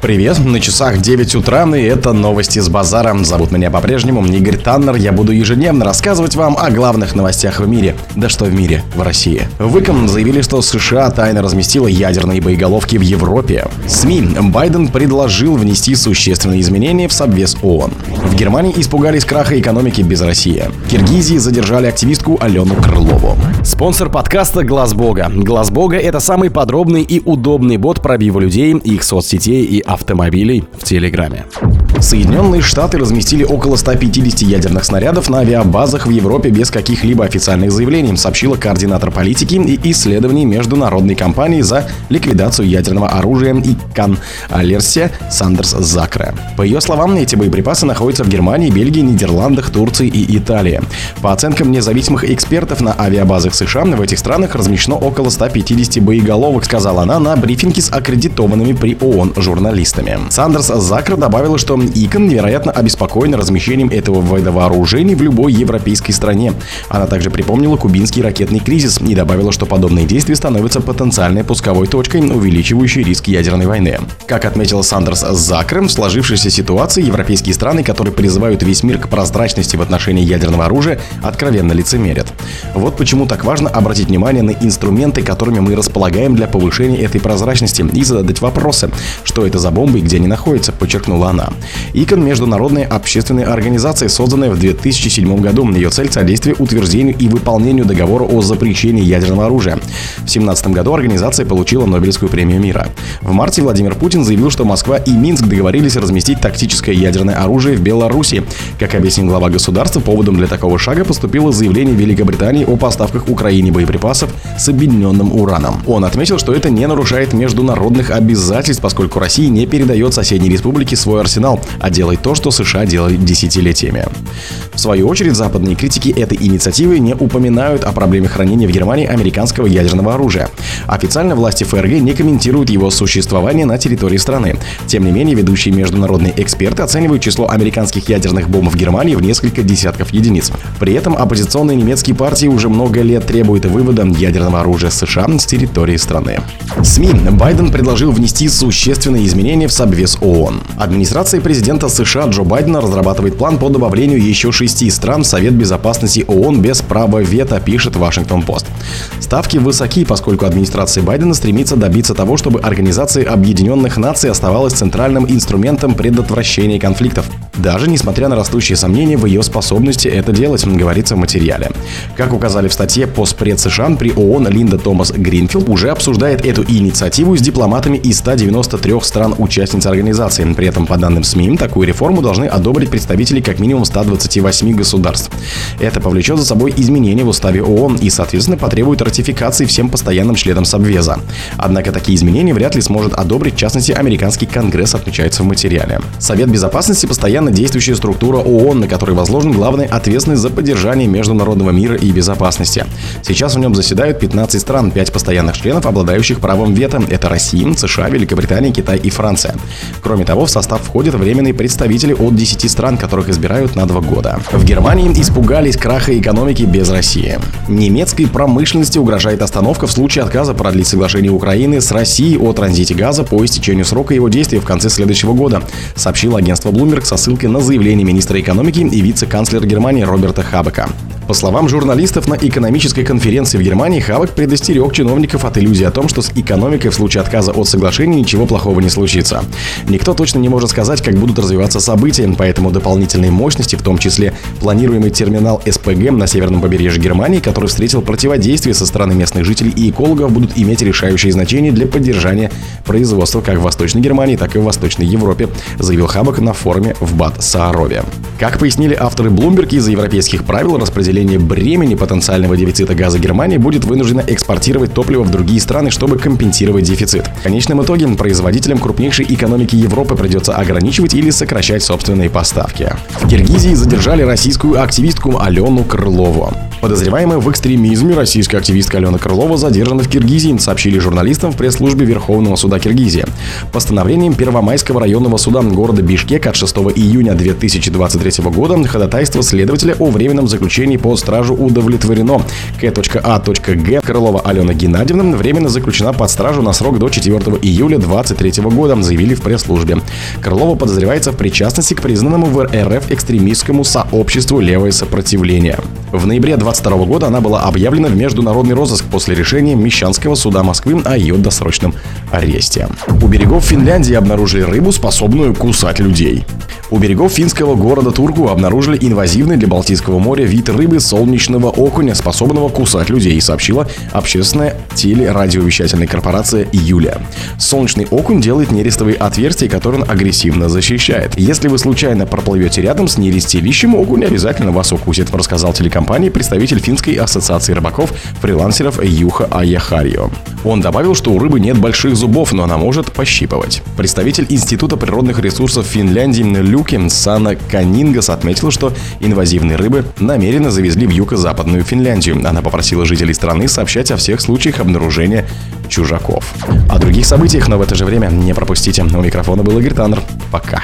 Привет, на часах 9 утра, и это новости с базара. Зовут меня по-прежнему Игорь Таннер. Я буду ежедневно рассказывать вам о главных новостях в мире. Да что в мире, в России. Выком заявили, что США тайно разместила ядерные боеголовки в Европе. СМИ. Байден предложил внести существенные изменения в Совбез ООН. В Германии испугались краха экономики без России. В Киргизии задержали активистку Алену Крылову. Спонсор подкаста Глаз Бога. Глаз Бога это самый подробный и удобный бот пробива людей, их соцсетей и автомобилей в Телеграме. Соединенные Штаты разместили около 150 ядерных снарядов на авиабазах в Европе без каких-либо официальных заявлений, сообщила координатор политики и исследований Международной компании за ликвидацию ядерного оружия и Кан Алерсия Сандерс Закре. По ее словам, эти боеприпасы находятся в Германии, Бельгии, Нидерландах, Турции и Италии. По оценкам независимых экспертов на авиабазах США, в этих странах размещено около 150 боеголовок, сказала она на брифинге с аккредитованными при ООН журналистами. Сандерс Закра добавила, что ИКОН невероятно обеспокоен размещением этого вида вооружений в любой европейской стране. Она также припомнила кубинский ракетный кризис и добавила, что подобные действия становятся потенциальной пусковой точкой, увеличивающей риск ядерной войны. Как отметил Сандерс Закрем, в сложившейся ситуации европейские страны, которые призывают весь мир к прозрачности в отношении ядерного оружия, откровенно лицемерят. Вот почему так важно обратить внимание на инструменты, которыми мы располагаем для повышения этой прозрачности и задать вопросы, что это за бомбы и где они находятся, подчеркнула она. ИКОН – международная общественная организация, созданная в 2007 году. Ее цель – содействие утверждению и выполнению договора о запрещении ядерного оружия. В 2017 году организация получила Нобелевскую премию мира. В марте Владимир Путин заявил, что Москва и Минск договорились разместить тактическое ядерное оружие в Беларуси. Как объяснил глава государства, поводом для такого шага поступило заявление Великобритании о поставках Украине боеприпасов с объединенным ураном. Он отметил, что это не нарушает международных обязательств, поскольку Россия не передает соседней республике свой арсенал, а делает то, что США делали десятилетиями. В свою очередь, западные критики этой инициативы не упоминают о проблеме хранения в Германии американского ядерного оружия. Официально власти ФРГ не комментируют его существование на территории страны. Тем не менее, ведущие международные эксперты оценивают число американских ядерных бомб в Германии в несколько десятков единиц. При этом оппозиционные немецкие партии уже много лет требуют вывода ядерного оружия США с территории страны. СМИ. Байден предложил внести существенные изменения в Совбез ООН. Администрация президента США Джо Байдена разрабатывает план по добавлению еще шести стран в Совет Безопасности ООН без права вето, пишет Вашингтон-Пост. Ставки высоки, поскольку администрация Байдена стремится добиться того, чтобы Организация Объединенных Наций оставалась центральным инструментом предотвращения конфликтов даже несмотря на растущие сомнения в ее способности это делать, говорится в материале. Как указали в статье постпред США при ООН Линда Томас Гринфилд уже обсуждает эту инициативу с дипломатами из 193 стран-участниц организации. При этом, по данным СМИ, такую реформу должны одобрить представители как минимум 128 государств. Это повлечет за собой изменения в уставе ООН и, соответственно, потребует ратификации всем постоянным членам Совбеза. Однако такие изменения вряд ли сможет одобрить, в частности, американский конгресс, отмечается в материале. Совет Безопасности постоянно действующая структура ООН, на которой возложен главный ответственность за поддержание международного мира и безопасности. Сейчас в нем заседают 15 стран, 5 постоянных членов, обладающих правом вето. Это Россия, США, Великобритания, Китай и Франция. Кроме того, в состав входят временные представители от 10 стран, которых избирают на 2 года. В Германии испугались краха экономики без России. Немецкой промышленности угрожает остановка в случае отказа продлить соглашение Украины с Россией о транзите газа по истечению срока его действия в конце следующего года, сообщило агентство Bloomberg со ссылкой на заявление министра экономики и вице-канцлера Германии Роберта Хабека. По словам журналистов, на экономической конференции в Германии Хабек предостерег чиновников от иллюзии о том, что с экономикой в случае отказа от соглашения ничего плохого не случится. Никто точно не может сказать, как будут развиваться события, поэтому дополнительные мощности, в том числе планируемый терминал СПГ на северном побережье Германии, который встретил противодействие со стороны местных жителей и экологов, будут иметь решающее значение для поддержания производства как в Восточной Германии, так и в Восточной Европе, заявил Хабек на форуме в Бад-Саарове. Как пояснили авторы Bloomberg, из-за европейских правил распределения преодоления бремени потенциального дефицита газа Германия будет вынуждена экспортировать топливо в другие страны, чтобы компенсировать дефицит. В конечном итоге производителям крупнейшей экономики Европы придется ограничивать или сокращать собственные поставки. В Киргизии задержали российскую активистку Алену Крылову. Подозреваемая в экстремизме российская активистка Алена Крылова задержана в Киргизии, сообщили журналистам в пресс-службе Верховного суда Киргизии. Постановлением Первомайского районного суда города Бишкек от 6 июня 2023 года ходатайство следователя о временном заключении по стражу удовлетворено. К.А.Г. Крылова Алена Геннадьевна временно заключена под стражу на срок до 4 июля 2023 года заявили в пресс-службе. Крылова подозревается в причастности к признанному в РФ экстремистскому сообществу «Левое сопротивление». В ноябре 22 года она была объявлена в международный розыск после решения Мещанского суда Москвы о ее досрочном аресте. У берегов Финляндии обнаружили рыбу, способную кусать людей. У берегов финского города Турку обнаружили инвазивный для Балтийского моря вид рыбы солнечного окуня, способного кусать людей, сообщила общественная телерадиовещательная корпорация «Юлия». Солнечный окунь делает нерестовые отверстия, которые он агрессивно защищает. Если вы случайно проплывете рядом с нерестилищем, окунь обязательно вас укусит, рассказал телекомпании представитель Финской ассоциации рыбаков фрилансеров Юха Аяхарио. Он добавил, что у рыбы нет больших зубов, но она может пощипывать. Представитель Института природных ресурсов Финляндии Люки Сана Канингас отметил, что инвазивные рыбы намеренно завезли в юго-западную Финляндию. Она попросила жителей страны сообщать о всех случаях обнаружения чужаков. О других событиях, но в это же время не пропустите. У микрофона был Игорь Таннер. Пока.